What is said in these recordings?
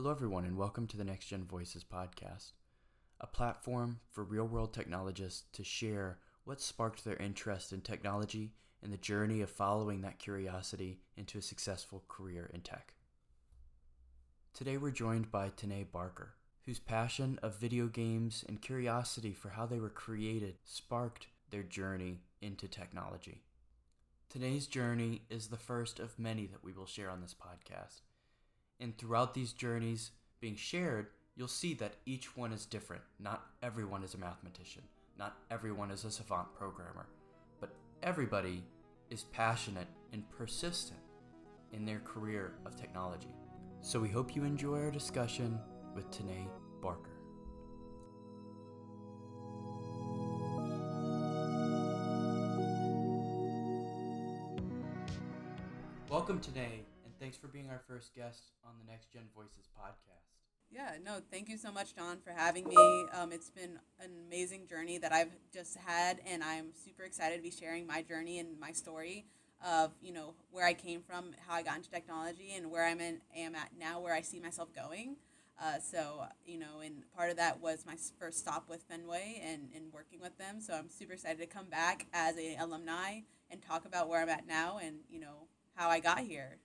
Hello, everyone, and welcome to the Next Gen Voices podcast, a platform for real world technologists to share what sparked their interest in technology and the journey of following that curiosity into a successful career in tech. Today, we're joined by Tenay Barker, whose passion of video games and curiosity for how they were created sparked their journey into technology. Today's journey is the first of many that we will share on this podcast. And throughout these journeys being shared, you'll see that each one is different. Not everyone is a mathematician, not everyone is a savant programmer, but everybody is passionate and persistent in their career of technology. So we hope you enjoy our discussion with Tenay Barker. Welcome today, thanks for being our first guest on the Next Gen Voices podcast. Yeah, no, thank you so much, John, for having me. Um, it's been an amazing journey that I've just had, and I'm super excited to be sharing my journey and my story of you know where I came from, how I got into technology, and where I'm in, am at now, where I see myself going. Uh, so you know, and part of that was my first stop with Fenway and, and working with them. So I'm super excited to come back as an alumni and talk about where I'm at now and you know how I got here.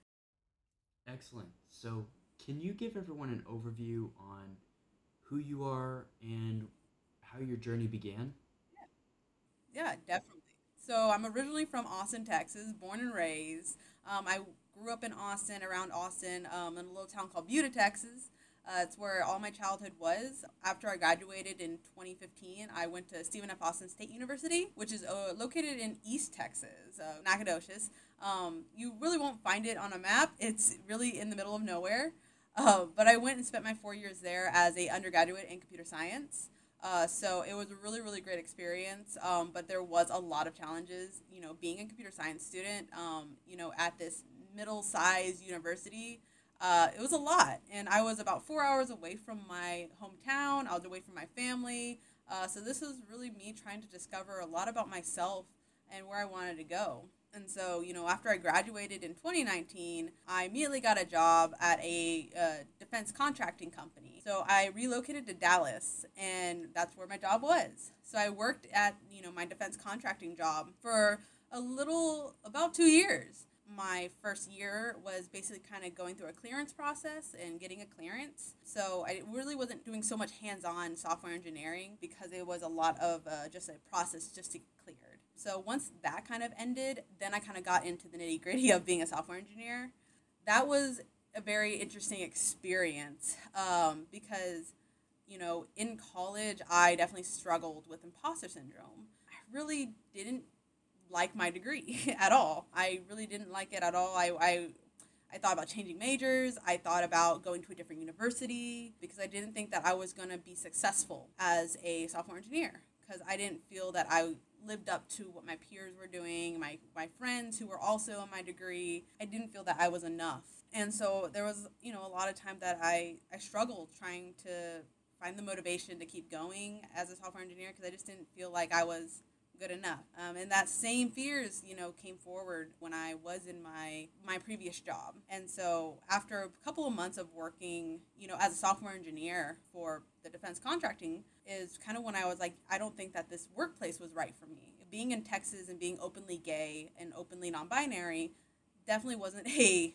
Excellent. So, can you give everyone an overview on who you are and how your journey began? Yeah, yeah definitely. So I'm originally from Austin, Texas, born and raised. Um, I grew up in Austin, around Austin, um, in a little town called Buda, Texas. Uh, it's where all my childhood was. After I graduated in 2015, I went to Stephen F. Austin State University, which is uh, located in East Texas, uh, Nacogdoches. Um, you really won't find it on a map. It's really in the middle of nowhere. Uh, but I went and spent my four years there as a undergraduate in computer science. Uh, so it was a really, really great experience. Um, but there was a lot of challenges, you know, being a computer science student, um, you know, at this middle-sized university. Uh, it was a lot, and I was about four hours away from my hometown. I was away from my family. Uh, so this was really me trying to discover a lot about myself and where I wanted to go. And so, you know, after I graduated in 2019, I immediately got a job at a uh, defense contracting company. So I relocated to Dallas, and that's where my job was. So I worked at, you know, my defense contracting job for a little, about two years. My first year was basically kind of going through a clearance process and getting a clearance. So I really wasn't doing so much hands on software engineering because it was a lot of uh, just a process just to. So once that kind of ended, then I kind of got into the nitty gritty of being a software engineer. That was a very interesting experience um, because, you know, in college, I definitely struggled with imposter syndrome. I really didn't like my degree at all. I really didn't like it at all. I, I, I thought about changing majors. I thought about going to a different university because I didn't think that I was going to be successful as a software engineer because I didn't feel that I lived up to what my peers were doing, my, my friends who were also in my degree. I didn't feel that I was enough. And so there was, you know, a lot of time that I, I struggled trying to find the motivation to keep going as a software engineer because I just didn't feel like I was good enough. Um, and that same fears, you know, came forward when I was in my my previous job. And so after a couple of months of working, you know, as a software engineer for the defense contracting is kind of when I was like, I don't think that this workplace was right for me. Being in Texas and being openly gay and openly non-binary definitely wasn't a,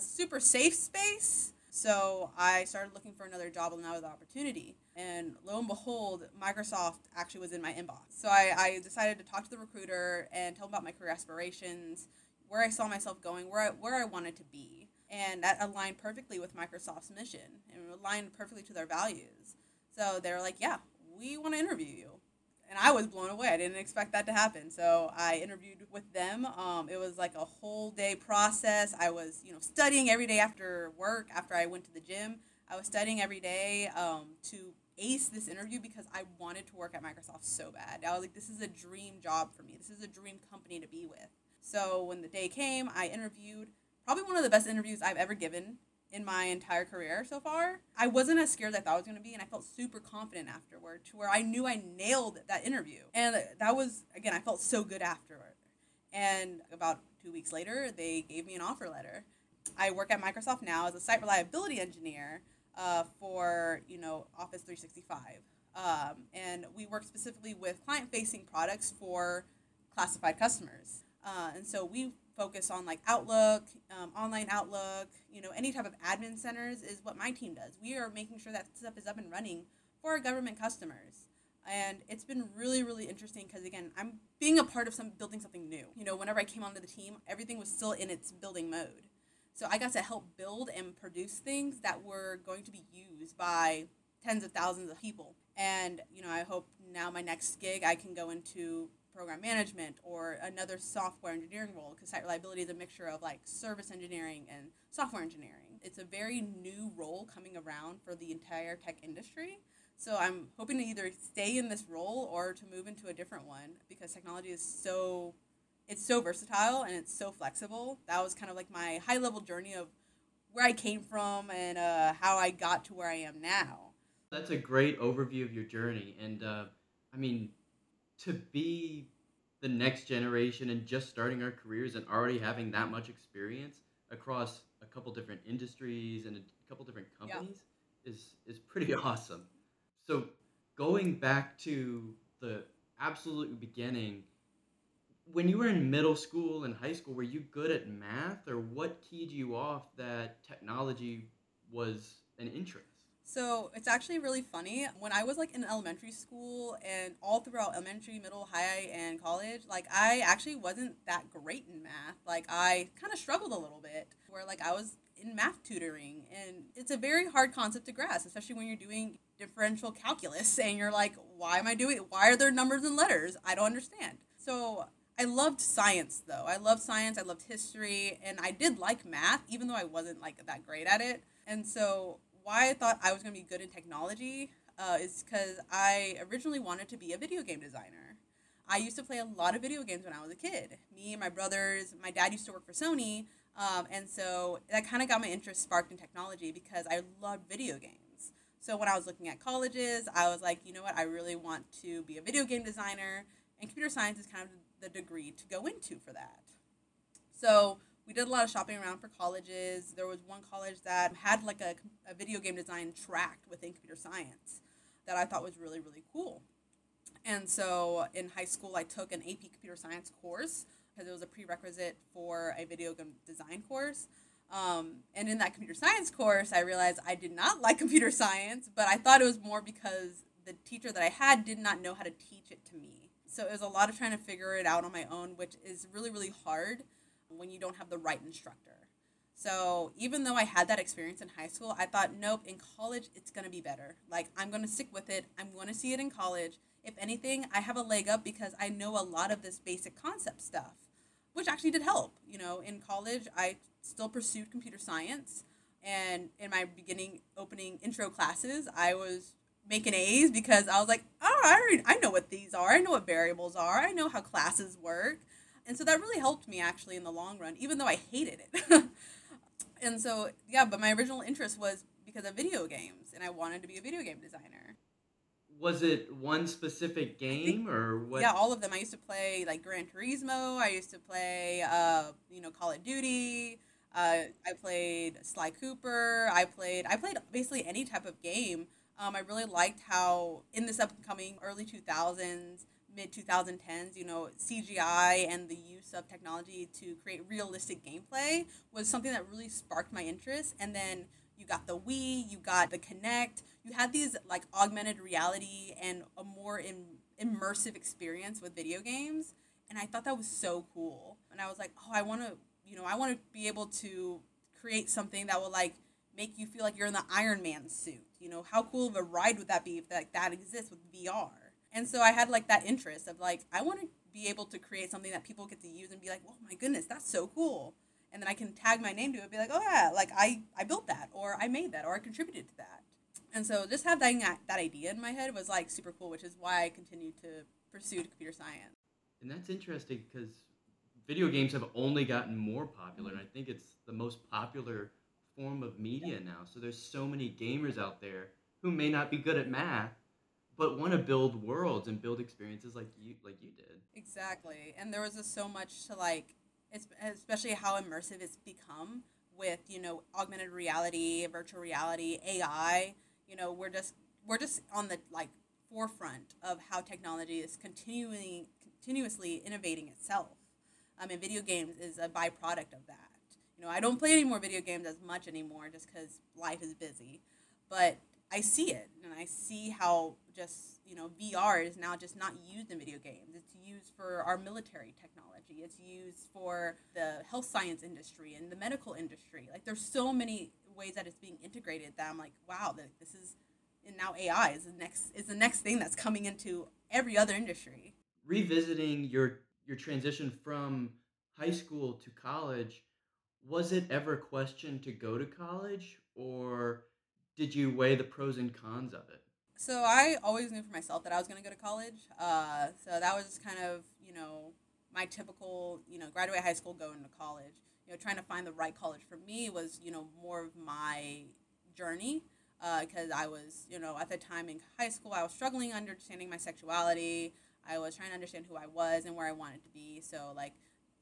super safe space. So I started looking for another job and another opportunity. And lo and behold, Microsoft actually was in my inbox. So I, I decided to talk to the recruiter and tell him about my career aspirations, where I saw myself going, where I, where I wanted to be. And that aligned perfectly with Microsoft's mission and aligned perfectly to their values. So they were like, yeah, we want to interview you. And I was blown away. I didn't expect that to happen. So I interviewed with them. Um, it was like a whole day process. I was, you know, studying every day after work, after I went to the gym. I was studying every day um, to ace this interview because I wanted to work at Microsoft so bad. I was like, this is a dream job for me. This is a dream company to be with. So when the day came, I interviewed probably one of the best interviews I've ever given in my entire career so far. I wasn't as scared as I thought I was going to be, and I felt super confident afterward to where I knew I nailed that interview. And that was, again, I felt so good afterward. And about two weeks later, they gave me an offer letter. I work at Microsoft now as a site reliability engineer uh, for you know Office 365, um, and we work specifically with client-facing products for classified customers. Uh, and so we focus on like Outlook, um, online Outlook, you know, any type of admin centers is what my team does. We are making sure that stuff is up and running for our government customers. And it's been really, really interesting because again, I'm being a part of some building something new. You know, whenever I came onto the team, everything was still in its building mode. So I got to help build and produce things that were going to be used by tens of thousands of people. And you know, I hope now my next gig I can go into program management or another software engineering role because site reliability is a mixture of like service engineering and software engineering. It's a very new role coming around for the entire tech industry. So I'm hoping to either stay in this role or to move into a different one because technology is so it's so versatile and it's so flexible. That was kind of like my high level journey of where I came from and uh, how I got to where I am now. That's a great overview of your journey, and uh, I mean, to be the next generation and just starting our careers and already having that much experience across a couple different industries and a couple different companies yeah. is is pretty awesome. So going back to the absolute beginning, when you were in middle school and high school, were you good at math or what keyed you off that technology was an interest? So it's actually really funny. When I was like in elementary school and all throughout elementary, middle, high, and college, like I actually wasn't that great in math. Like I kind of struggled a little bit where like I was in math tutoring and it's a very hard concept to grasp, especially when you're doing differential calculus and you're like, why am I doing? Why are there numbers and letters? I don't understand. So I loved science though. I loved science, I loved history, and I did like math, even though I wasn't like that great at it. And so why I thought I was to be good in technology uh, is because I originally wanted to be a video game designer. I used to play a lot of video games when I was a kid. Me and my brothers, my dad used to work for Sony, um, and so that kind of got my interest sparked in technology because I loved video games. So when I was looking at colleges, I was like, you know what, I really want to be a video game designer, and computer science is kind of the degree to go into for that. So we did a lot of shopping around for colleges. There was one college that had like a, a video game design track within computer science that I thought was really, really cool. And so in high school, I took an AP computer science course because it was a prerequisite for a video game design course. Um, and in that computer science course, I realized I did not like computer science, but I thought it was more because the teacher that I had did not know how to teach it to me. So it was a lot of trying to figure it out on my own, which is really, really hard when you don't have the right instructor. So even though I had that experience in high school, I thought, nope, in college it's gonna be better. Like I'm gonna stick with it. I'm gonna see it in college. If anything, I have a leg up because I know a lot of this basic concept stuff, which actually did help. You know, in college I still pursued computer science, and in my beginning opening intro classes, I was making A's because I was like, oh, I already, I know what these are. I know what variables are. I know how classes work. And so that really helped me actually in the long run, even though I hated it. and so, yeah, but my original interest was because of video games, and I wanted to be a video game designer. Was it one specific game or what? Yeah, all of them. I used to play like Gran Turismo. I used to play, uh, you know, Call of Duty. Uh, I played Sly Cooper. I played. I played basically any type of game. Um, I really liked how in this upcoming early two thousands mid 2010s, you know, CGI and the use of technology to create realistic gameplay was something that really sparked my interest. And then you got the Wii, you got the Kinect, you had these like augmented reality and a more in, immersive experience with video games. And I thought that was so cool. And I was like, oh, I want to, you know, I want to be able to create something that will like make you feel like you're in the Iron Man suit. You know, how cool of a ride would that be if that, that exists with VR? And so I had like that interest of like, I want to be able to create something that people get to use and be like, oh my goodness, that's so cool. And then I can tag my name to it, be like, oh yeah, like I, I built that, or I made that, or I contributed to that. And so just having that, that idea in my head was like super cool, which is why I continued to pursue computer science. And that's interesting because video games have only gotten more popular, and I think it's the most popular form of media yeah. now. So there's so many gamers out there who may not be good at math, but want to build worlds and build experiences like you like you did. Exactly, and there was just so much to like, especially how immersive it's become with you know augmented reality, virtual reality, AI. You know, we're just we're just on the like forefront of how technology is continuing continuously innovating itself. I mean, video games is a byproduct of that. You know, I don't play any more video games as much anymore just because life is busy, but I see it and I see how just you know VR is now just not used in video games. It's used for our military technology. It's used for the health science industry and the medical industry. Like there's so many ways that it's being integrated that I'm like, wow, this is and now AI is the next is the next thing that's coming into every other industry. Revisiting your your transition from high school to college, was it ever a question to go to college or did you weigh the pros and cons of it? So I always knew for myself that I was going to go to college. Uh, so that was kind of you know my typical you know graduate high school going to college. You know, trying to find the right college for me was you know more of my journey because uh, I was, you know, at the time in high school, I was struggling understanding my sexuality. I was trying to understand who I was and where I wanted to be. So, like,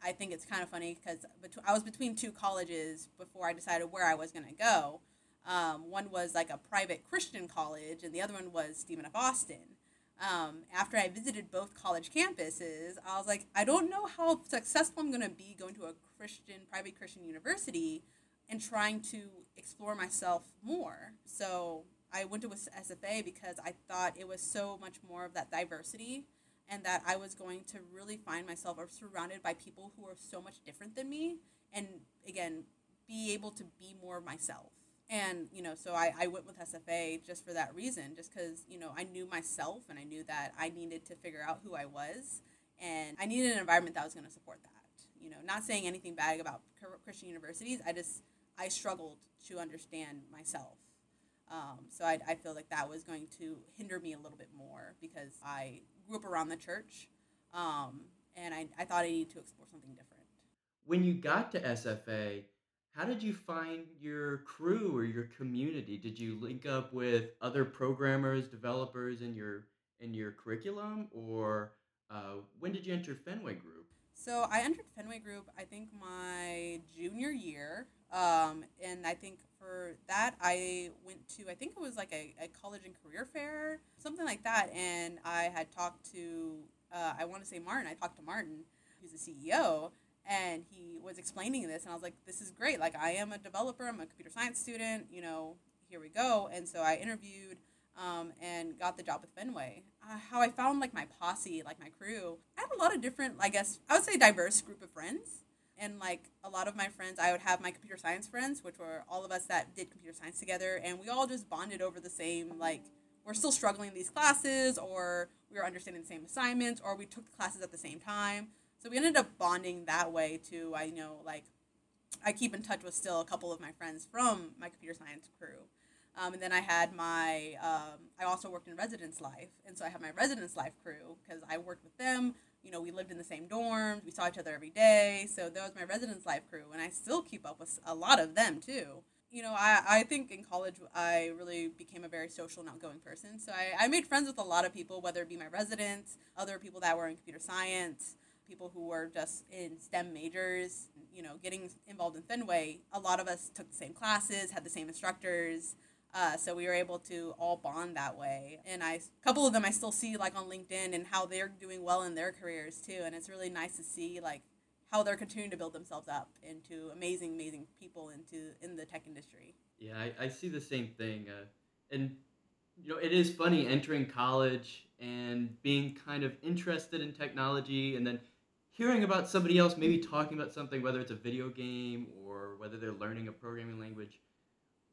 I think it's kind of funny because I was between two colleges before I decided where I was going to go. Um, one was like a private Christian college, and the other one was Stephen F. Austin. Um, after I visited both college campuses, I was like, I don't know how successful I'm going to be going to a Christian, private Christian university and trying to explore myself more. So I went to SFA because I thought it was so much more of that diversity and that I was going to really find myself or surrounded by people who are so much different than me and again be able to be more myself. And you know, so I, I went with SFA just for that reason, just because you know I knew myself and I knew that I needed to figure out who I was, and I needed an environment that was going to support that. You know, not saying anything bad about Christian universities. I just I struggled to understand myself. Um, so I, I feel like that was going to hinder me a little bit more because I grew up around the church um, and I, I thought I needed to explore something different. When you got to SFA, how did you find your crew or your community? Did you link up with other programmers, developers in your in your curriculum, or uh, when did you enter Fenway Group? So I entered Fenway Group, I think my junior year. Um, and I think for that, I went to, I think it was like a, a college and career fair, something like that. And I had talked to, uh, I want to say Martin. I talked to Martin, who's the CEO, and he was explaining this. And I was like, this is great. Like, I am a developer, I'm a computer science student, you know, here we go. And so I interviewed um, and got the job with Fenway. Uh, how I found like my posse, like my crew. I had a lot of different, I guess, I would say diverse group of friends. And like a lot of my friends i would have my computer science friends which were all of us that did computer science together. And we all just bonded over the same like we're still struggling in these classes or we were understanding the same assignments or we took the classes at the same time. So we ended up bonding that way too. I know like i keep in touch with still a couple of my friends from my computer science crew um, and then I had my, um, I also worked in residence life. And so I had my residence life crew because I worked with them you know, we lived in the same dorms. We saw each other every day. So that was my residence life crew. And I still keep up with a lot of them too. You know, I, I think in college I really became a very social and outgoing person. So I, I made friends with a lot of people, whether it be my residents, other people that were in computer science, people who were just in STEM majors, you know, getting involved in Fenway. A lot of us took the same classes, had the same instructors. Uh, so we were able to all bond that way. And I, a couple of them I still see like on LinkedIn and how they're doing well in their careers too. And it's really nice to see like how they're continuing to build themselves up into amazing, amazing people into in the tech industry. Yeah, I, I see the same thing. Uh, and you know, it is funny entering college and being kind of interested in technology and then hearing about somebody else maybe talking about something, whether it's a video game or whether they're learning a programming language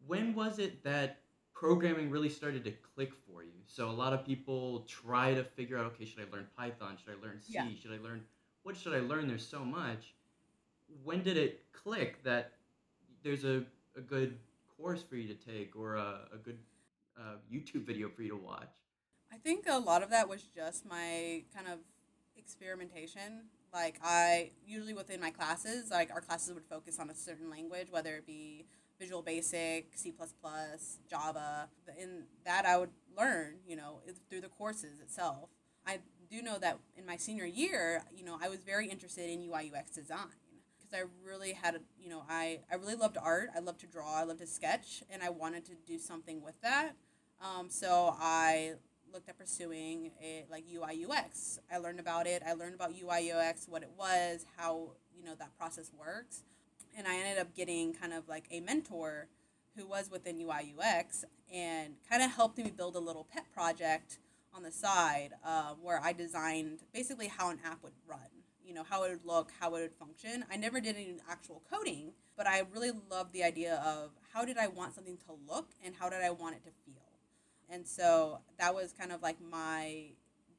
when was it that programming really started to click for you? So a lot of people try to figure out, okay, should I learn Python? Should I learn C? Yeah. Should I learn what should I learn? There's so much. When did it click that there's a, a good course for you to take or a, a good uh, YouTube video for you to watch? I think a lot of that was just my kind of experimentation. Like I usually within my classes, like our classes would focus on a certain language, whether it be Visual Basic, C++, Java. In that I would learn, you know, through the courses itself. I do know that in my senior year, you know, I was very interested in UI UX design because I really had, you know, I, I really loved art. I loved to draw. I loved to sketch, and I wanted to do something with that. Um, so I looked at pursuing it like UI UX. I learned about it. I learned about UI UX, what it was, how you know that process works, and I ended up getting kind of like a mentor who was within UI UX and kind of helped me build a little pet project on the side uh, where I designed basically how an app would run. You know how it would look, how it would function. I never did any actual coding, but I really loved the idea of how did I want something to look and how did I want it to feel and so that was kind of like my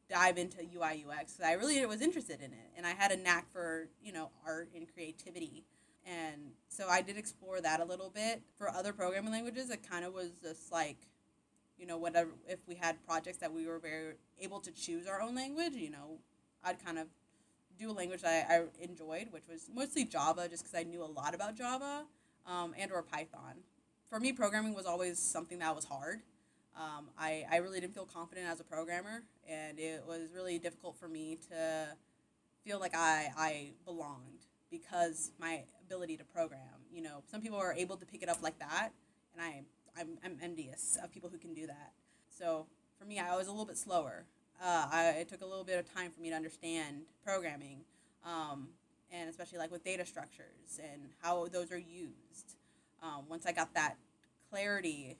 dive into UI UX. I really was interested in it, and I had a knack for you know art and creativity, and so I did explore that a little bit. For other programming languages, it kind of was just like, you know, whatever. If we had projects that we were very able to choose our own language, you know, I'd kind of do a language that I, I enjoyed, which was mostly Java, just because I knew a lot about Java, um, and or Python. For me, programming was always something that was hard um, I, I really didn't feel confident as a programmer, and it was really difficult for me to feel like I, I belonged because my ability to program. You know, some people are able to pick it up like that, and I, I'm, I'm envious of people who can do that. So for me, I was a little bit slower. Uh, I, it took a little bit of time for me to understand programming, um, and especially like with data structures and how those are used. Um, once I got that clarity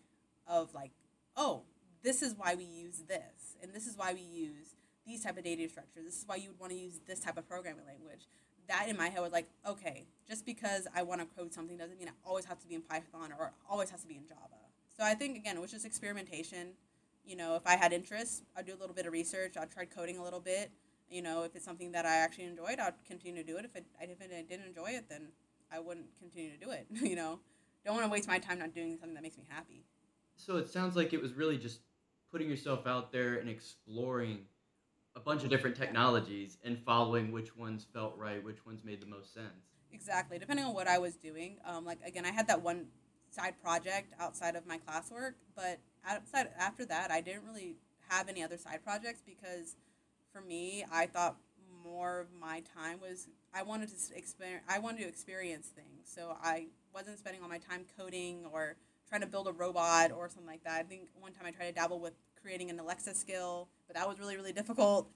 of like oh, this is why we use this, and this is why we use these type of data structures. This is why you would want to use this type of programming language. That in my head was like, okay, just because I want to code something doesn't mean it always has to be in Python or always has to be in Java. So I think again, it was just experimentation. You know, if I had interest, I'd do a little bit of research. I'd try coding a little bit. You know, if it's something that I actually enjoyed, I'd continue to do it. If it, if I didn't enjoy it, then I wouldn't continue to do it. you know, don't want to waste my time not doing something that makes me happy so it sounds like it was really just putting yourself out there and exploring a bunch of different technologies and following which ones felt right, which ones made the most sense. Exactly, depending on what I was doing. Um, like again, I had that one side project outside of my classwork, but outside after that, I didn't really have any other side projects because for me, I thought more of my time was I wanted to experience. I wanted to experience things, so I wasn't spending all my time coding or trying to build a robot or something like that. I think one time I tried to dabble with creating an Alexa skill, but that was really, really difficult.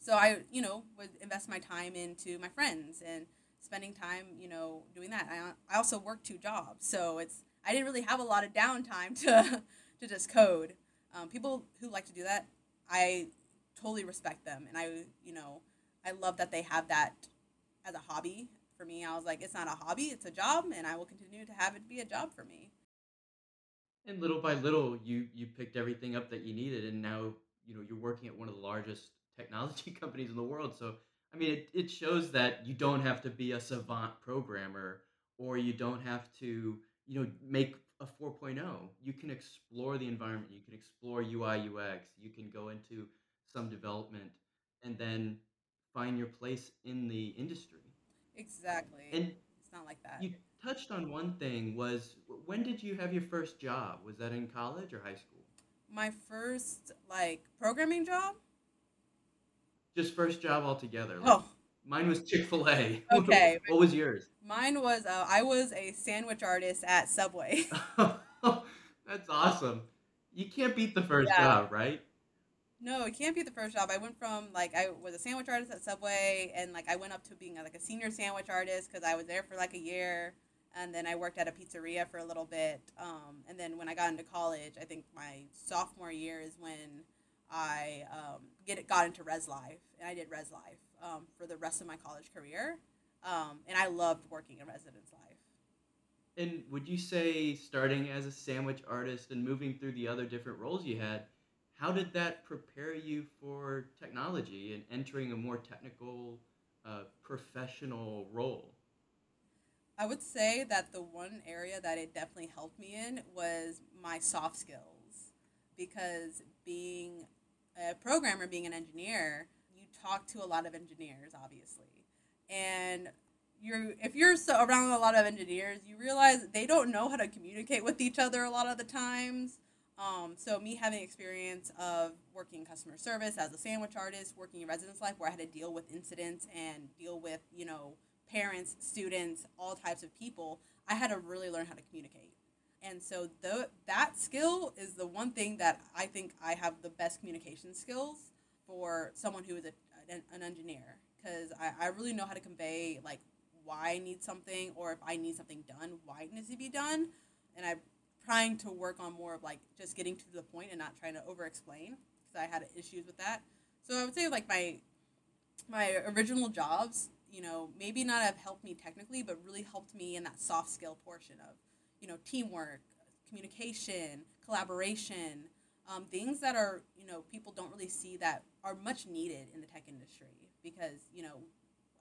So I, you know, would invest my time into my friends and spending time, you know, doing that. I, I also work two jobs, so it's I didn't really have a lot of downtime to to just code. Um, people who like to do that, I totally respect them, and I, you know, I love that they have that as a hobby. For me, I was like, it's not a hobby, it's a job, and I will continue to have it be a job for me and little by little you you picked everything up that you needed and now you know you're working at one of the largest technology companies in the world. So i mean it, it shows that you don't have to be a savant programmer or you don't have to you know make a 4.0 you can explore the environment. You can explore ui ux you can go into some development and then find your place in the industry. Exactly. And it's not like that. you touched on one thing was when did you have your first job? Was that in college or high school? My first like programming job? Just first job altogether. Like, oh. Mine was Chick Fil A. Okay. what was yours? Mine was uh, I was a sandwich artist at Subway. That's awesome. You can't beat the first yeah. job, right? No, it can't be the first job. I went from like I was a sandwich artist at Subway, and like I went up to being like a senior sandwich artist because I was there for like a year and then I worked at a pizzeria for a little bit. Um, and then when I got into college, I think my sophomore year is when I um, get got into Res Life, and I did Res Life um, for the rest of my college career. Um, and I loved working in residence life. And would you say, starting as a sandwich artist and moving through the other different roles you had, how did that prepare you for technology and entering a more technical, uh, professional role? I would say that the one area that it definitely helped me in was my soft skills because being a programmer, being an engineer, you talk to a lot of engineers, obviously. And you're if you're so around a lot of engineers, you realize they don't know how to communicate with each other a lot of the times. Um, so me having experience of working customer service as a sandwich artist, working in residence life where I had to deal with incidents and deal with, you know, parents, students, all types of people, I had to really learn how to communicate. And so the, that skill is the one thing that I think I have the best communication skills for someone who is a, an, an engineer because I, I really know how to convey like why I need something or if I need something done, why it needs to be done. And I'm trying to work on more of like just getting to the point and not trying to over explain because I had issues with that. So I would say like my my original jobs, you know, maybe not have helped me technically, but really helped me in that soft skill portion of, you know, teamwork, communication, collaboration, um, things that are, you know, people don't really see that are much needed in the tech industry because, you know,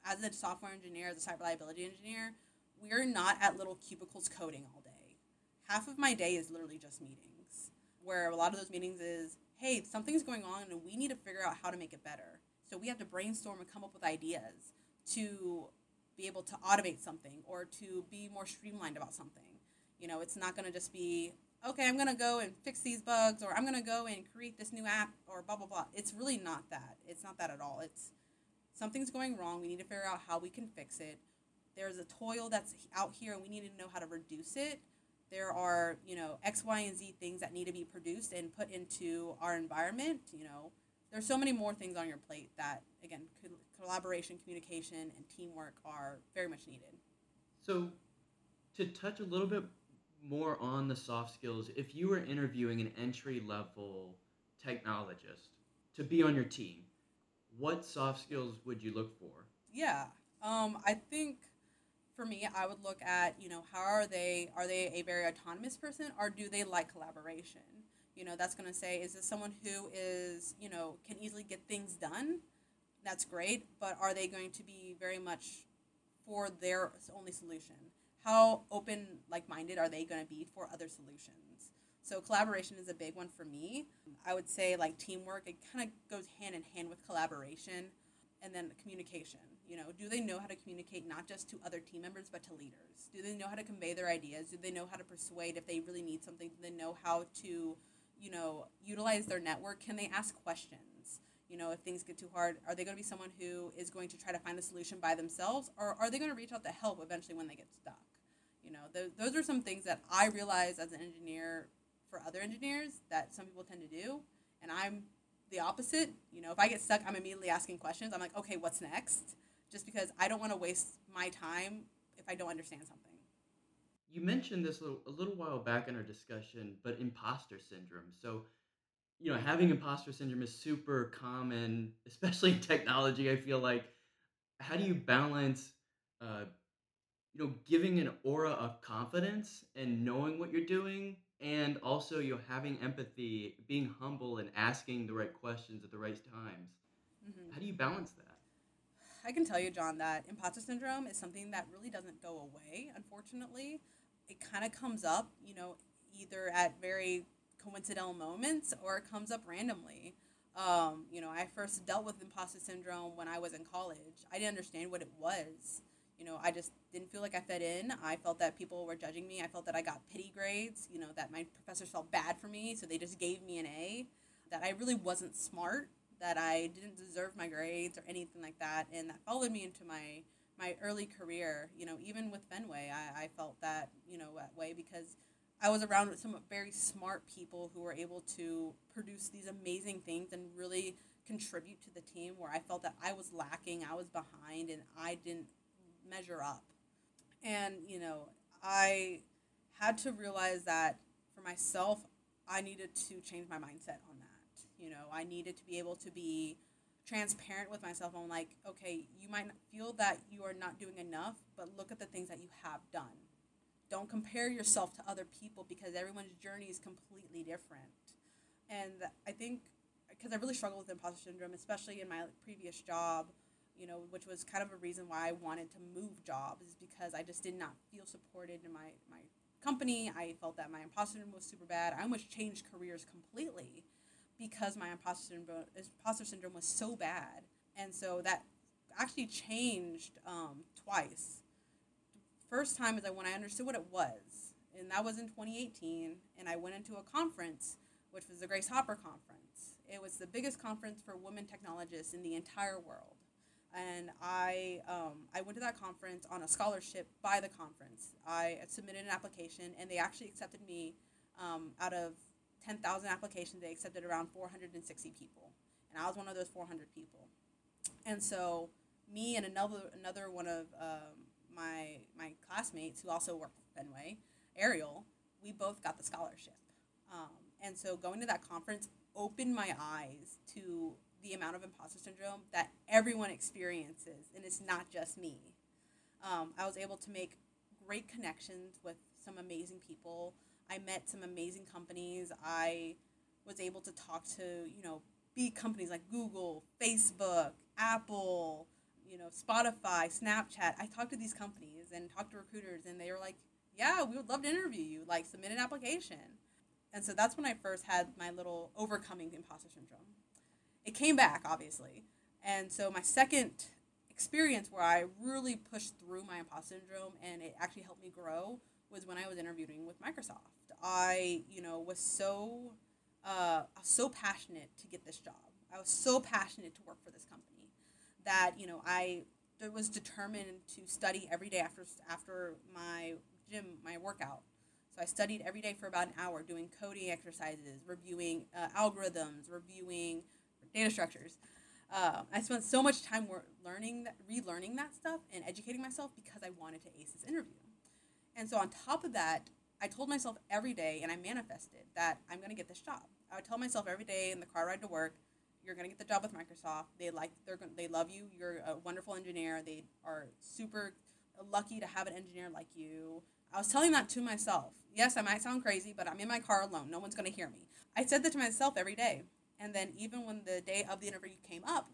as a software engineer, as a site reliability engineer, we're not at little cubicles coding all day. Half of my day is literally just meetings, where a lot of those meetings is, hey, something's going on and we need to figure out how to make it better. So we have to brainstorm and come up with ideas to be able to automate something or to be more streamlined about something. You know, it's not going to just be, okay, I'm going to go and fix these bugs or I'm going to go and create this new app or blah, blah, blah. It's really not that. It's not that at all. It's something's going wrong. We need to figure out how we can fix it. There's a toil that's out here and we need to know how to reduce it. There are, you know, X, Y, and Z things that need to be produced and put into our environment. You know, there's so many more things on your plate that, again, collaboration, communication, and teamwork are very much needed. So, to touch a little bit more on the soft skills, if you were interviewing an entry level technologist to be on your team, what soft skills would you look for? Yeah, um, I think for me, I would look at you know how are they are they a very autonomous person or do they like collaboration? You know, that's going to say is this someone who is you know can easily get things done? That's great, but are they going to be very much for their only solution? How open like minded are they going to be for other solutions? So collaboration is a big one for me. I would say like teamwork, it kind of goes hand in hand with collaboration and then communication. You know, do they know how to communicate not just to other team members but to leaders? Do they know how to convey their ideas? Do they know how to persuade if they really need something? Do they know how to, you know, utilize their network? Can they ask questions? You know, if things get too hard, are they going to be someone who is going to try to find a solution by themselves or are they going to reach out to help eventually when they get stuck? You know, th- those are some things that I realize as an engineer for other engineers that some people tend to do. And I'm the opposite. You know, if I get stuck, I'm immediately asking questions. I'm like, okay, what's next? Just because I don't want to waste my time if I don't understand something. You mentioned this a little, a little while back in our discussion, but imposter syndrome. So, you know, having imposter syndrome is super common, especially in technology. I feel like, how do you balance, uh, you know, giving an aura of confidence and knowing what you're doing and also you know having empathy being humble and asking the right questions at the right times mm-hmm. how do you balance that i can tell you john that imposter syndrome is something that really doesn't go away unfortunately it kind of comes up you know either at very coincidental moments or it comes up randomly um, you know i first dealt with imposter syndrome when i was in college i didn't understand what it was you know, I just didn't feel like I fit in. I felt that people were judging me. I felt that I got pity grades, you know, that my professors felt bad for me, so they just gave me an A. That I really wasn't smart, that I didn't deserve my grades or anything like that. And that followed me into my my early career, you know, even with Fenway, I, I felt that, you know, that way because I was around some very smart people who were able to produce these amazing things and really contribute to the team where I felt that I was lacking, I was behind, and I didn't measure up. And, you know, I had to realize that for myself, I needed to change my mindset on that. You know, I needed to be able to be transparent with myself on like, okay, you might feel that you are not doing enough, but look at the things that you have done. Don't compare yourself to other people because everyone's journey is completely different. And I think because I really struggled with imposter syndrome, especially in my previous job, you know, which was kind of a reason why I wanted to move jobs is because I just did not feel supported in my, my company. I felt that my imposter syndrome was super bad. I almost changed careers completely because my imposter syndrome, imposter syndrome was so bad. And so that actually changed um, twice. First time is when I understood what it was, and that was in 2018. And I went into a conference, which was the Grace Hopper Conference. It was the biggest conference for women technologists in the entire world and I um, I went to that conference on a scholarship by the conference. I submitted an application, and they actually accepted me um, out of ten thousand applications. They accepted around four hundred and sixty people, and I was one of those four hundred people. And so, me and another another one of um, my my classmates who also worked at Fenway, Ariel, we both got the scholarship. Um, and so, going to that conference opened my eyes to the amount of imposter syndrome that everyone experiences, and it's not just me. Um, I was able to make great connections with some amazing people. I met some amazing companies. I was able to talk to, you know, big companies like Google, Facebook, Apple, you know, Spotify, Snapchat. I talked to these companies and talked to recruiters, and they were like, yeah, we would love to interview you. Like, submit an application. And so that's when I first had my little overcoming the imposter syndrome it came back obviously and so my second experience where i really pushed through my imposter syndrome and it actually helped me grow was when i was interviewing with microsoft i you know was so uh, I was so passionate to get this job i was so passionate to work for this company that you know i was determined to study every day after after my gym my workout so I studied every day for about an hour doing coding exercises, reviewing uh, algorithms, reviewing data structures. Uh, I spent so much time learning, that, relearning that stuff, and educating myself because I wanted to ace this interview. And so on top of that, I told myself every day, and I manifested that I'm going to get this job. I would tell myself every day in the car ride to work, "You're going to get the job with Microsoft. They like, they're, they love you. You're a wonderful engineer. They are super lucky to have an engineer like you." I was telling that to myself. Yes, I might sound crazy, but I'm in my car alone. No one's going to hear me. I said that to myself every day. And then even when the day of the interview came up,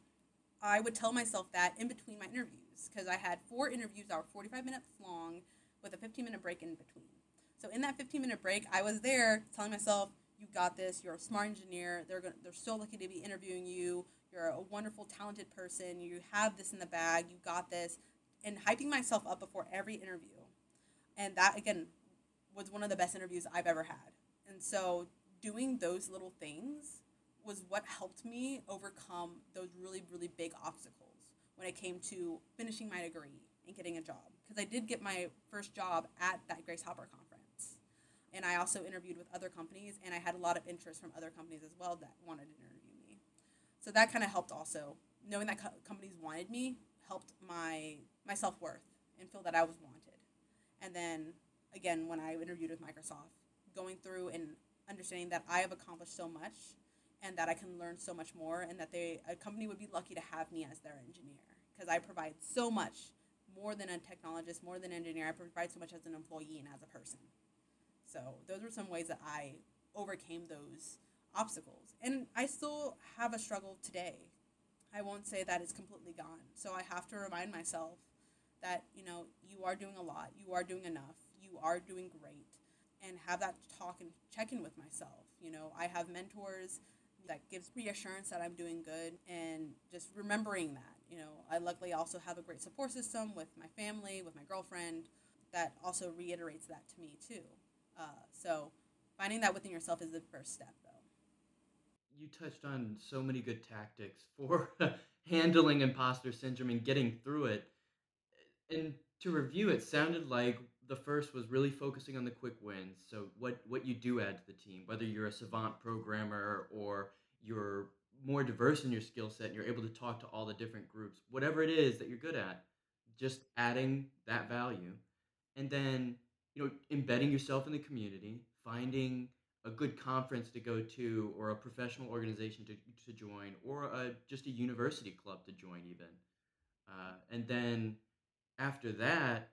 I would tell myself that in between my interviews because I had four interviews that were 45 minutes long with a 15 minute break in between. So in that 15 minute break, I was there telling myself, "You got this. You're a smart engineer. They're going they're so lucky to be interviewing you. You're a wonderful, talented person. You have this in the bag. You got this." And hyping myself up before every interview. And that again was one of the best interviews I've ever had. And so doing those little things was what helped me overcome those really, really big obstacles when it came to finishing my degree and getting a job. Because I did get my first job at that Grace Hopper conference. And I also interviewed with other companies, and I had a lot of interest from other companies as well that wanted to interview me. So that kind of helped also. Knowing that co- companies wanted me helped my, my self worth and feel that I was wanted. And then again, when I interviewed with Microsoft, going through and understanding that I have accomplished so much and that I can learn so much more, and that they a company would be lucky to have me as their engineer because I provide so much more than a technologist, more than an engineer. I provide so much as an employee and as a person. So those were some ways that I overcame those obstacles, and I still have a struggle today. I won't say that it's completely gone. So I have to remind myself that you know you are doing a lot, you are doing enough, you are doing great, and have that talk and check in with myself. You know, I have mentors that gives reassurance that I'm doing good and just remembering that. You know, I luckily also have a great support system with my family, with my girlfriend, that also reiterates that to me too. Uh, so finding that within yourself is the first step, though. You touched on so many good tactics for handling imposter syndrome and getting through it. And to review, it sounded like the first was really focusing on the quick wins. So what what you do add to the team, whether you're a savant programmer or you're more diverse in your skill set and you're able to talk to all the different groups, whatever it is that you're good at, just adding that value. And then, you know, embedding yourself in the community, finding a good conference to go to or a professional organization to, to join or a, just a university club to join even. Uh, and then after that,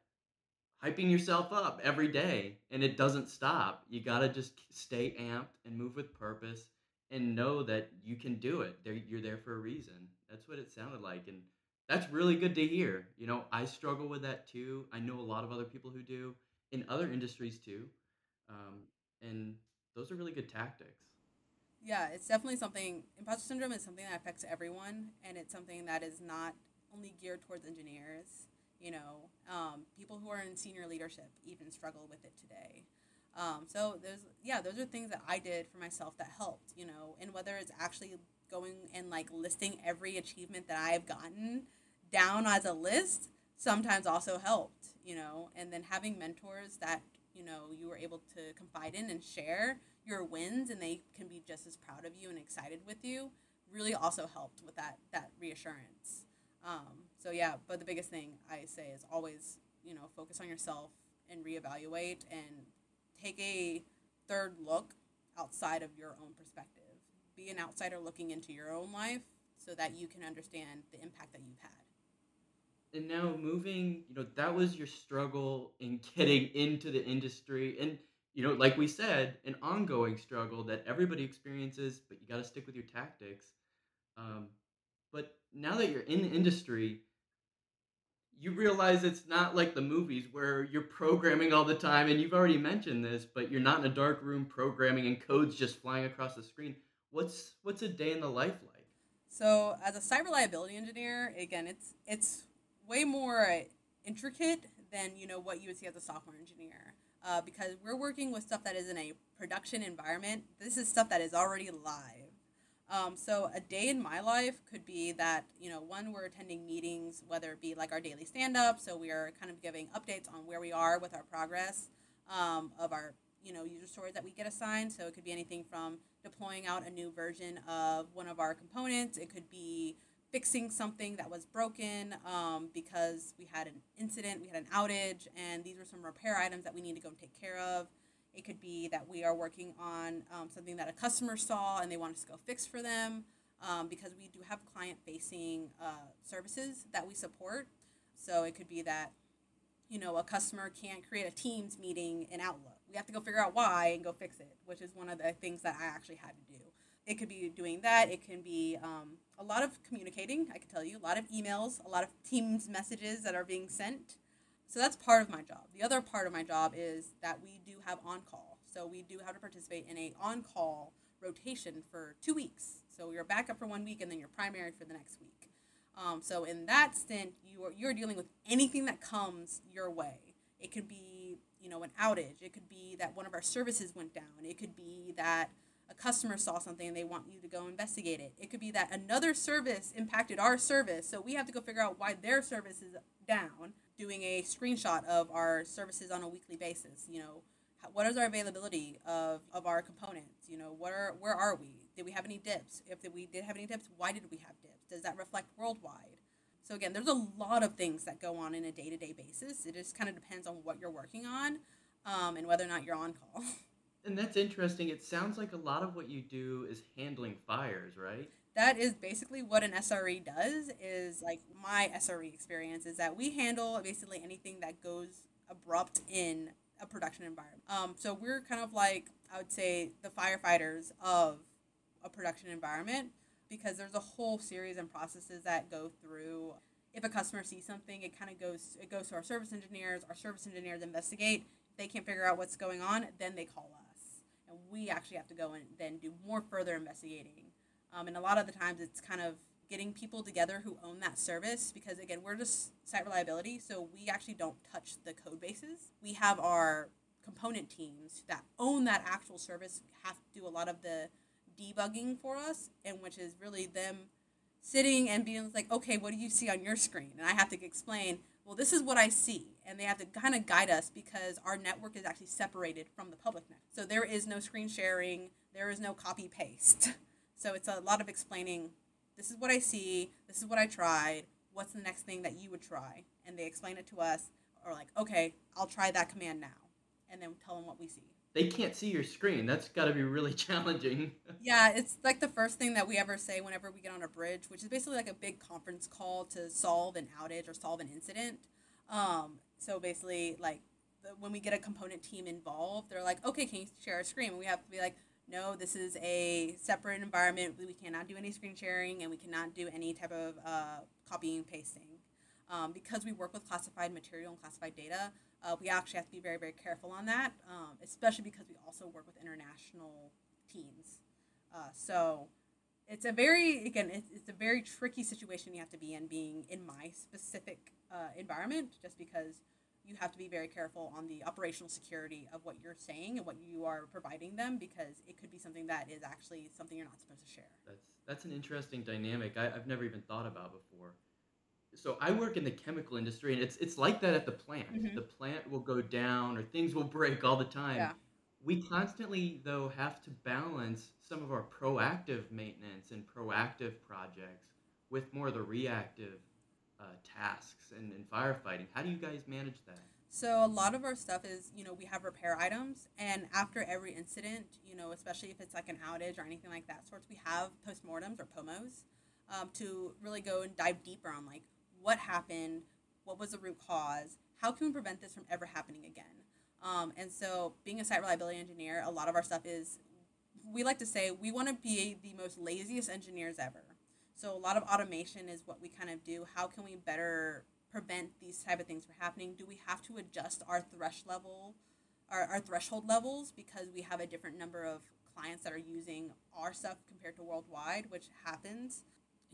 hyping yourself up every day and it doesn't stop. You got to just stay amped and move with purpose and know that you can do it. There you're there for a reason. That's what it sounded like and that's really good to hear. You know, I struggle with that too. I know a lot of other people who do in other industries too. Um, and those are really good tactics. Yeah, it's definitely something. Imposter syndrome is something that affects everyone, and it's something that is not only geared towards engineers you know um, people who are in senior leadership even struggle with it today um, so there's yeah those are things that i did for myself that helped you know and whether it's actually going and like listing every achievement that i've gotten down as a list sometimes also helped, you know, and then having mentors that, you know, you were able to confide in and share your wins and they can be just as proud of you and excited with you really also helped with that that reassurance. Um, so yeah, but the biggest thing I say is always, you know, focus on yourself and reevaluate and take a third look outside of your own perspective. Be an outsider looking into your own life so that you can understand the impact that you've had. And now moving, you know, that was your struggle in getting into the industry. And you know, like we said, an ongoing struggle that everybody experiences, but you got to stick with your tactics. Um, but now that you're in the industry, you realize it's not like the movies where you're programming all the time and you've already mentioned this but you're not in a dark room programming and codes just flying across the screen. What's what's a day in the life like? So as a site reliability engineer again it's it's way more intricate than you know what you would see as a software engineer uh, because we're working with stuff that is in a production environment this is stuff that is already live um, so a day in my life could be that you know one we're attending meetings, whether it be like our daily stand up, so we are kind of giving updates on where we are with our progress um, of our you know user stories that we get assigned. So it could be anything from deploying out a new version of one of our components. It could be fixing something that was broken um, because we had an incident, we had an outage, and these were some repair items that we need to go and take care of. It could be that we are working on um, something that a customer saw and they want us to go fix for them um, because we do have client facing uh, services that we support. So it could be that, you know, a customer can't create a Teams meeting in Outlook. We have to go figure out why and go fix it, which is one of the things that I actually had to do. It could be doing that. It can be um, a lot of communicating, I can tell you, a lot of emails, a lot of Teams messages that are being sent. So that's part of my job. The other part of my job is that we do have on call. So we do have to participate in a on call rotation for two weeks. So you're backup for one week and then you're primary for the next week. Um, so in that stint, you are you're dealing with anything that comes your way. It could be you know an outage. It could be that one of our services went down. It could be that a customer saw something and they want you to go investigate it. It could be that another service impacted our service, so we have to go figure out why their service is down doing a screenshot of our services on a weekly basis. You know, what is our availability of, of our components? You know, what are, where are we? Did we have any dips? If we did have any dips, why did we have dips? Does that reflect worldwide? So again, there's a lot of things that go on in a day-to-day basis. It just kind of depends on what you're working on um, and whether or not you're on call. And that's interesting. It sounds like a lot of what you do is handling fires, right? that is basically what an SRE does is like my SRE experience is that we handle basically anything that goes abrupt in a production environment. Um, so we're kind of like I would say the firefighters of a production environment because there's a whole series and processes that go through. If a customer sees something, it kind of goes it goes to our service engineers. Our service engineers investigate. If they can't figure out what's going on, then they call us, we actually have to go and then do more further investigating um, and a lot of the times it's kind of getting people together who own that service because, again, we're just site reliability. So we actually don't touch the code bases. We have our component teams that own that actual service have to do a lot of the debugging for us, and which is really them sitting and being like, okay, what do you see on your screen? And I have to explain, well, this is what I see. And they have to kind of guide us because our network is actually separated from the public net. So there is no screen sharing, there is no copy paste. So it's a lot of explaining this is what I see, this is what I tried, what's the next thing that you would try? And they explain it to us, or like, okay, I'll try that command now, and then tell them what we see. They can't see your screen. That's got to be really challenging. yeah, it's like the first thing that we ever say whenever we get on a bridge, which is basically like a big conference call to solve an outage or solve an incident. Um, so basically, like the, when we get a component team involved, they're like, okay, can you share a screen? And we have to be like, no, this is a separate environment. We cannot do any screen sharing and we cannot do any type of uh, copying pasting. Um, because we work with classified material and classified data, uh, we actually have to be very, very careful on that, um, especially because we also work with international teams. Uh, so it's a very, again, it's, it's, a very tricky situation you have to be in being in my specific uh, environment just because you have to be very careful on the operational security of what you're saying and what you are providing them because it could be something that is actually something you're not supposed to share. That's that's an interesting dynamic I, have never even thought about before. So I work in the chemical industry, and it's it's like that at the plant. hmm The plant will go down, or things will break all the time. Yeah. We constantly, though, have to balance some of our proactive maintenance and proactive projects with more of the reactive uh, tasks and, and firefighting. How do you guys manage that? So a lot of our stuff is, you know, we have repair items, and after every incident, you know, especially if it's like an outage or anything like that sorts, we have postmortems or pomos um, to really go and dive deeper on like what happened, what was the root cause, how can we prevent this from ever happening again. Um, and so, being a site reliability engineer, a lot of our stuff is, we like to say, we want to be the most laziest engineers ever. So a lot of automation is what we kind of do. How can we better prevent these type of things from happening? Do we have to adjust our thresh level, our, our threshold levels because we have a different number of clients that are using our stuff compared to worldwide, which happens.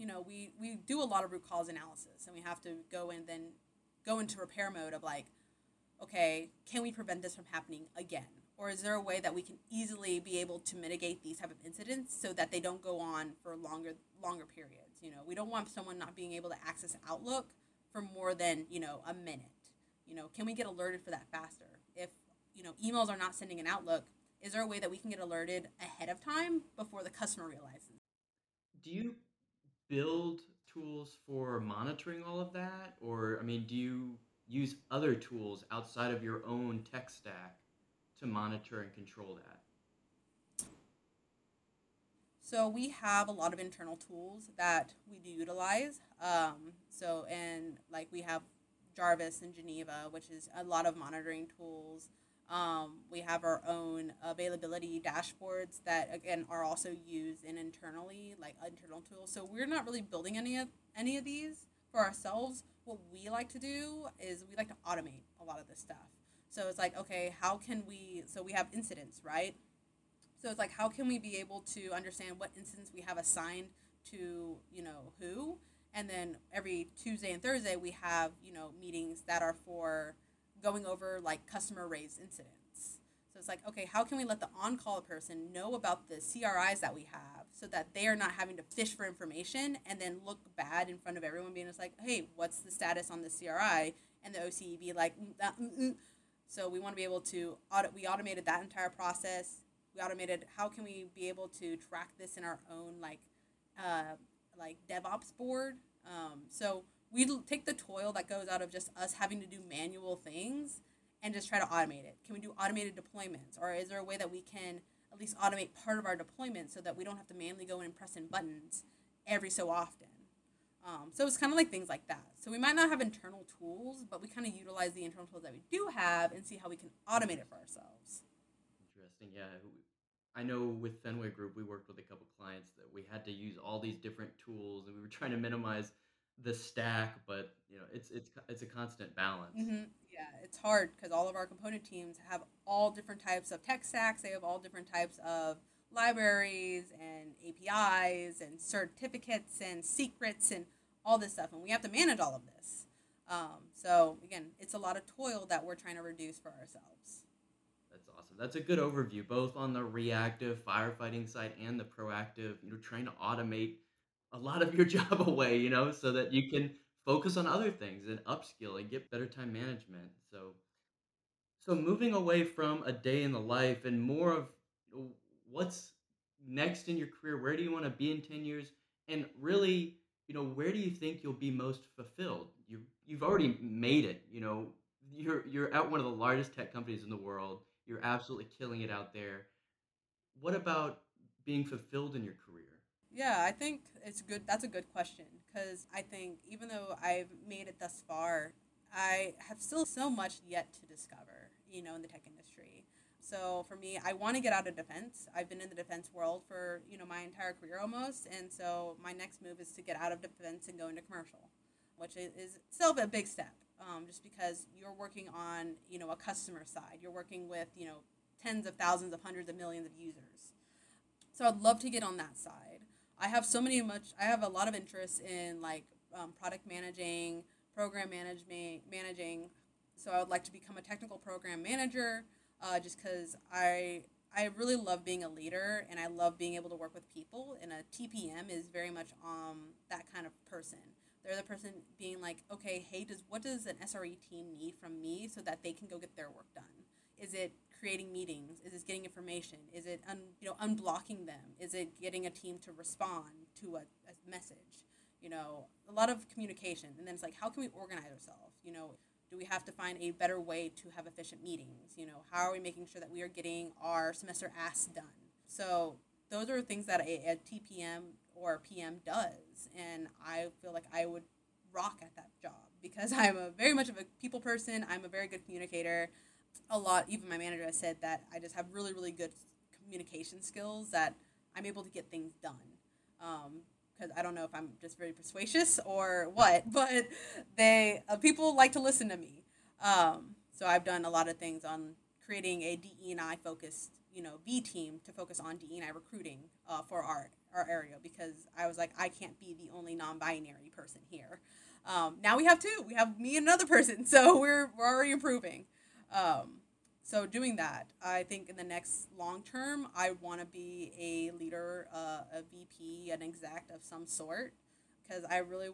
You know, we, we do a lot of root cause analysis and we have to go and then go into repair mode of like, okay, can we prevent this from happening again? Or is there a way that we can easily be able to mitigate these type of incidents so that they don't go on for longer longer periods? You know, we don't want someone not being able to access Outlook for more than, you know, a minute. You know, can we get alerted for that faster? If, you know, emails are not sending an Outlook, is there a way that we can get alerted ahead of time before the customer realizes? Do you build tools for monitoring all of that? Or, I mean, do you use other tools outside of your own tech stack to monitor and control that? So we have a lot of internal tools that we do utilize. Um, so and like we have Jarvis and Geneva, which is a lot of monitoring tools. Um, we have our own availability dashboards that again are also used in internally like internal tools. So we're not really building any of any of these for ourselves. What we like to do is we like to automate a lot of this stuff. So it's like okay, how can we? So we have incidents, right? So it's like, how can we be able to understand what incidents we have assigned to, you know, who? And then every Tuesday and Thursday, we have, you know, meetings that are for going over like customer raised incidents. So it's like, okay, how can we let the on call person know about the CRIs that we have so that they are not having to fish for information and then look bad in front of everyone, being just like, hey, what's the status on the CRI? And the OCE be like, Mm-mm-mm. so we want to be able to, audit, we automated that entire process we automated how can we be able to track this in our own like uh, like devops board um, so we take the toil that goes out of just us having to do manual things and just try to automate it can we do automated deployments or is there a way that we can at least automate part of our deployment so that we don't have to manually go in and press in buttons every so often um, so it's kind of like things like that so we might not have internal tools but we kind of utilize the internal tools that we do have and see how we can automate it for ourselves Interesting. Yeah. I know with Fenway Group, we worked with a couple clients that we had to use all these different tools, and we were trying to minimize the stack, but you know, it's it's it's a constant balance. hmm Yeah, it's hard because all of our component teams have all different types of tech stacks. They have all different types of libraries and APIs and certificates and secrets and all this stuff, and we have to manage all of this. Um, so again, it's a lot of toil that we're trying to reduce for ourselves. That's awesome. That's a good overview, both on the reactive firefighting side and the proactive. You know, trying to automate a lot of your job away. You know, so that you can focus on other things and upskill and get better time management. So So moving away from a day in the life and more of what's next in your career, where do you want to be in 10 years? And really, you know, where do you think you'll be most fulfilled? You you've already made it, you know. You're you're at one of the largest tech companies in the world. You're absolutely killing it out there. What about being fulfilled in your career? Yeah, I think it's good. That's a good question because I think even though I've made it thus far, I have still so much yet to discover, you know, in the tech industry. So for me, I want to get out of defense. I've been in the defense world for, you know, my entire career almost. And so my next move is to get out of defense and go into commercial, which is itself a big step. Um, just because you're working on, you know, a customer side, you're working with, you know, tens of thousands of hundreds of millions of users. So I'd love to get on that side. I have so many much. I have a lot of interest in like um, product managing, program management, managing. So I would like to become a technical program manager, uh, just because I I really love being a leader and I love being able to work with people. And a TPM is very much um that kind of person They're the person being like, okay, hey, does what does an SRE team need from me so that they can go get their work done? Is it creating meetings? Is it getting information? Is it un, you know unblocking them? Is it getting a team to respond to a, a message? You know, a lot of communication, and then it's like, how can we organize ourselves? You know, do we have to find a better way to have efficient meetings? You know, how are we making sure that we are getting our semester asks done? So those are things that a, a TPM or PM does, and I feel like I would rock at that job because I'm a very much of a people person. I'm a very good communicator. A lot, even my manager has said that I just have really, really good communication skills that I'm able to get things done. Because um, I don't know if I'm just very persuasive or what, but they uh, people like to listen to me. Um, so I've done a lot of things on creating a DE and I focused you know V team to focus on DE and I recruiting uh, for our our area because I was like I can't be the only non-binary person here. Um, now we have two. We have me and another person, so we're we're already improving. Um, so doing that, I think in the next long term, I want to be a leader, uh, a VP, an exec of some sort, because I really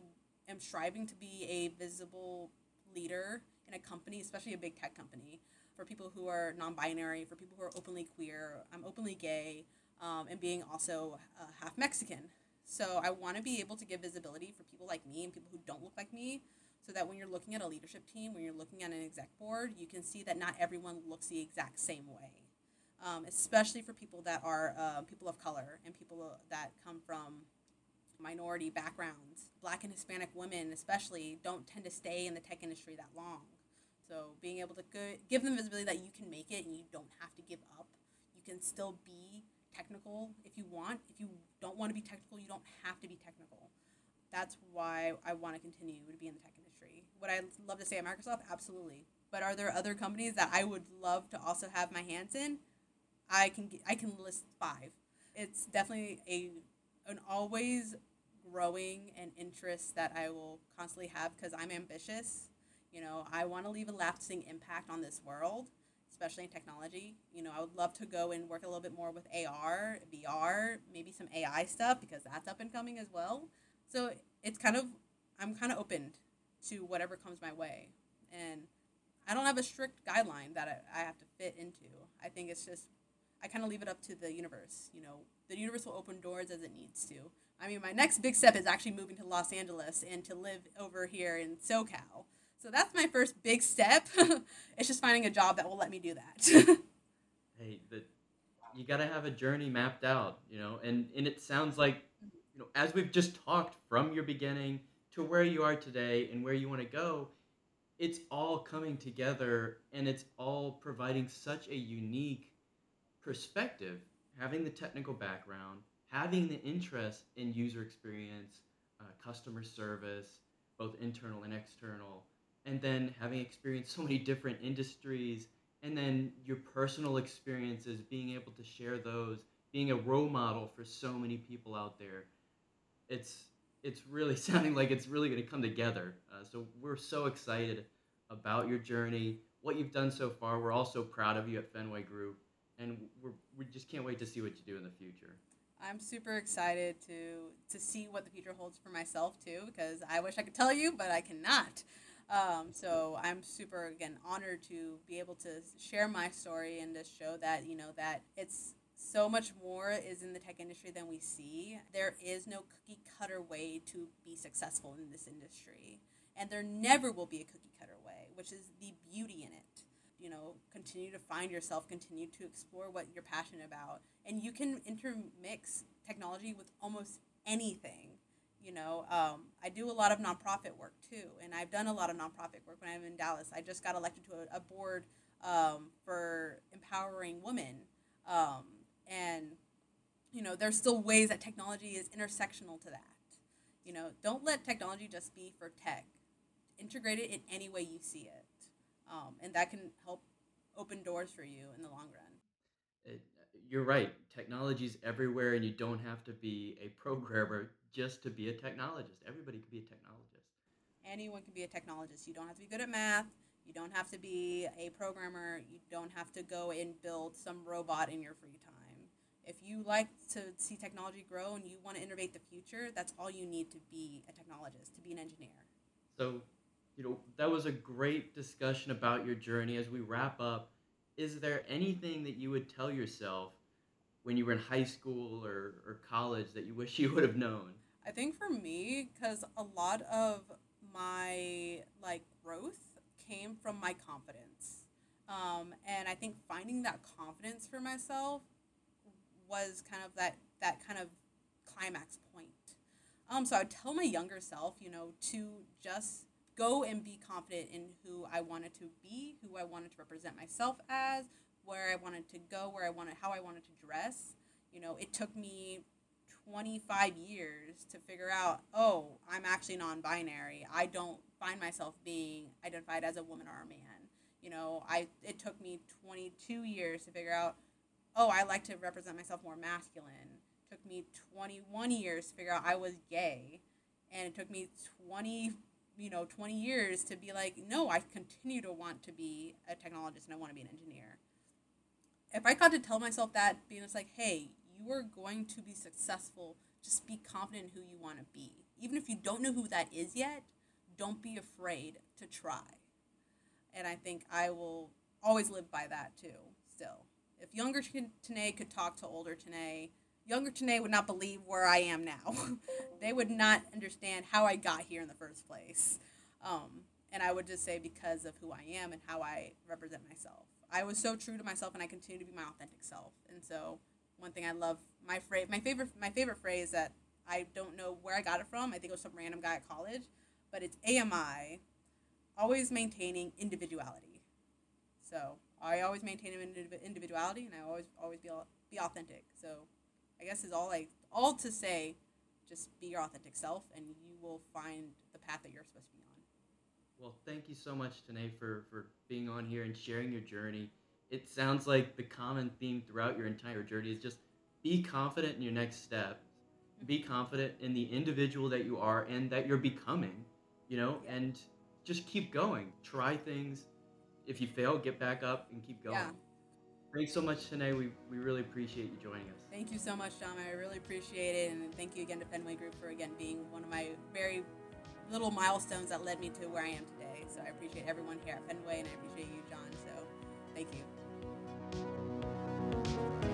am striving to be a visible leader in a company, especially a big tech company for people who are non-binary, for people who are openly queer. I'm openly gay, um, and being also uh, half Mexican. So I want to be able to give visibility for people like me and people who don't look like me, so that when you're looking at a leadership team, when you're looking at an exec board, you can see that not everyone looks the exact same way. Um, especially for people that are uh, people of color and people that come from minority backgrounds. Black and Hispanic women, especially, don't tend to stay in the tech industry that long. So being able to give them visibility that you can make it and you don't have to give up. You can still be technical if you want. If you don't want to be technical, you don't have to be technical. That's why I want to continue to be in the tech industry. Would I love to stay at Microsoft? Absolutely. But are there other companies that I would love to also have my hands in? I can I can list five. It's definitely a an always growing and interest that I will constantly have because I'm ambitious you know, I want to leave a lasting impact on this world, especially in technology. You know, I would love to go and work a little bit more with AR, VR, maybe some AI stuff because that's up and coming as well. So it's kind of, I'm kind of open to whatever comes my way. And I don't have a strict guideline that I, I have to fit into. I think it's just, I kind of leave it up to the universe. You know, the universe will open doors as it needs to. I mean, my next big step is actually moving to Los Angeles and to live over here in SoCal. So that's my first big step. it's just finding a job that will let me do that. hey, you got to have a journey mapped out, you know, and, and it sounds like, you know, as we've just talked from your beginning to where you are today and where you want to go, it's all coming together and it's all providing such a unique perspective. Having the technical background, having the interest in user experience, uh, customer service, both internal and external, and then having experienced so many different industries and then your personal experiences being able to share those being a role model for so many people out there it's it's really sounding like it's really going to come together. Uh, so we're so excited about your journey what you've done so far. We're also proud of you at fenway group and we just can't wait to see what you do in the future. I'm super excited to to see what the future holds for myself too because i wish i could tell you but i cannot. Um, so I'm super again honored to be able to share my story and to show that you know that it's so much more is in the tech industry than we see. There is no cookie cutter way to be successful in this industry, and there never will be a cookie cutter way, which is the beauty in it. You know, continue to find yourself, continue to explore what you're passionate about, and you can intermix technology with almost anything you know. Um, i do a lot of nonprofit work too. And i've done a lot of nonprofit work when i'm in dallas. I just got elected to a, a board um, for empowering women. Um, and you know there's still ways that technology is intersectional to that you know don't let technology just be for tech integrate it in any way you see it um, and that can help open doors for you in the long run it, you're right technology's everywhere and you don't have to be a programmer just to be a technologist. Everybody can be a technologist. Anyone can be a technologist. You don't have to be good at math. You don't have to be a programmer. You don't have to go and build some robot in your free time. If you like to see technology grow and you want to innovate the future, that's all you need to be a technologist, to be an engineer. So, you know, that was a great discussion about your journey. As we wrap up, is there anything that you would tell yourself when you were in high school or, or college that you wish you would have known? I think for me, because a lot of my like growth came from my confidence, um, and I think finding that confidence for myself was kind of that that kind of climax point. Um, so I would tell my younger self, you know, to just go and be confident in who I wanted to be, who I wanted to represent myself as, where I wanted to go, where I wanted, how I wanted to dress. You know, it took me 25 years to figure out, oh, I'm actually non binary. I don't find myself being identified as a woman or a man. You know, I it took me 22 years to figure out, oh, I like to represent myself more masculine. It took me 21 years to figure out I was gay. And it took me 20, you know, 20 years to be like, no, I continue to want to be a technologist and I want to be an engineer. If I got to tell myself that, being just like, hey, you are going to be successful. Just be confident in who you want to be. Even if you don't know who that is yet, don't be afraid to try. And I think I will always live by that too, still. If younger Tenay could talk to older Tenay, younger Tenay would not believe where I am now. they would not understand how I got here in the first place. Um, and I would just say because of who I am and how I represent myself. I was so true to myself and I continue to be my authentic self. And so one thing I love my phrase my favorite my favorite phrase that I don't know where I got it from. I think it was some random guy at college, but it's AMI, always maintaining individuality. So I always maintain individuality, and I always always be be authentic. So I guess is all I all to say, just be your authentic self, and you will find the path that you're supposed to be on. Well, thank you so much, Tenay, for for being on here and sharing your journey it sounds like the common theme throughout your entire journey is just be confident in your next step be mm-hmm. confident in the individual that you are and that you're becoming you know yeah. and just keep going try things if you fail, get back up and keep going. Yeah. Thanks so much, Tenay. We, we really appreciate you joining us. Thank you so much, Tom. I really appreciate it. And thank you again to Fenway Group for, again, being one of my very little milestones that led me to where I am today. So I appreciate everyone here at Fenway, and I appreciate you, John. So thank you.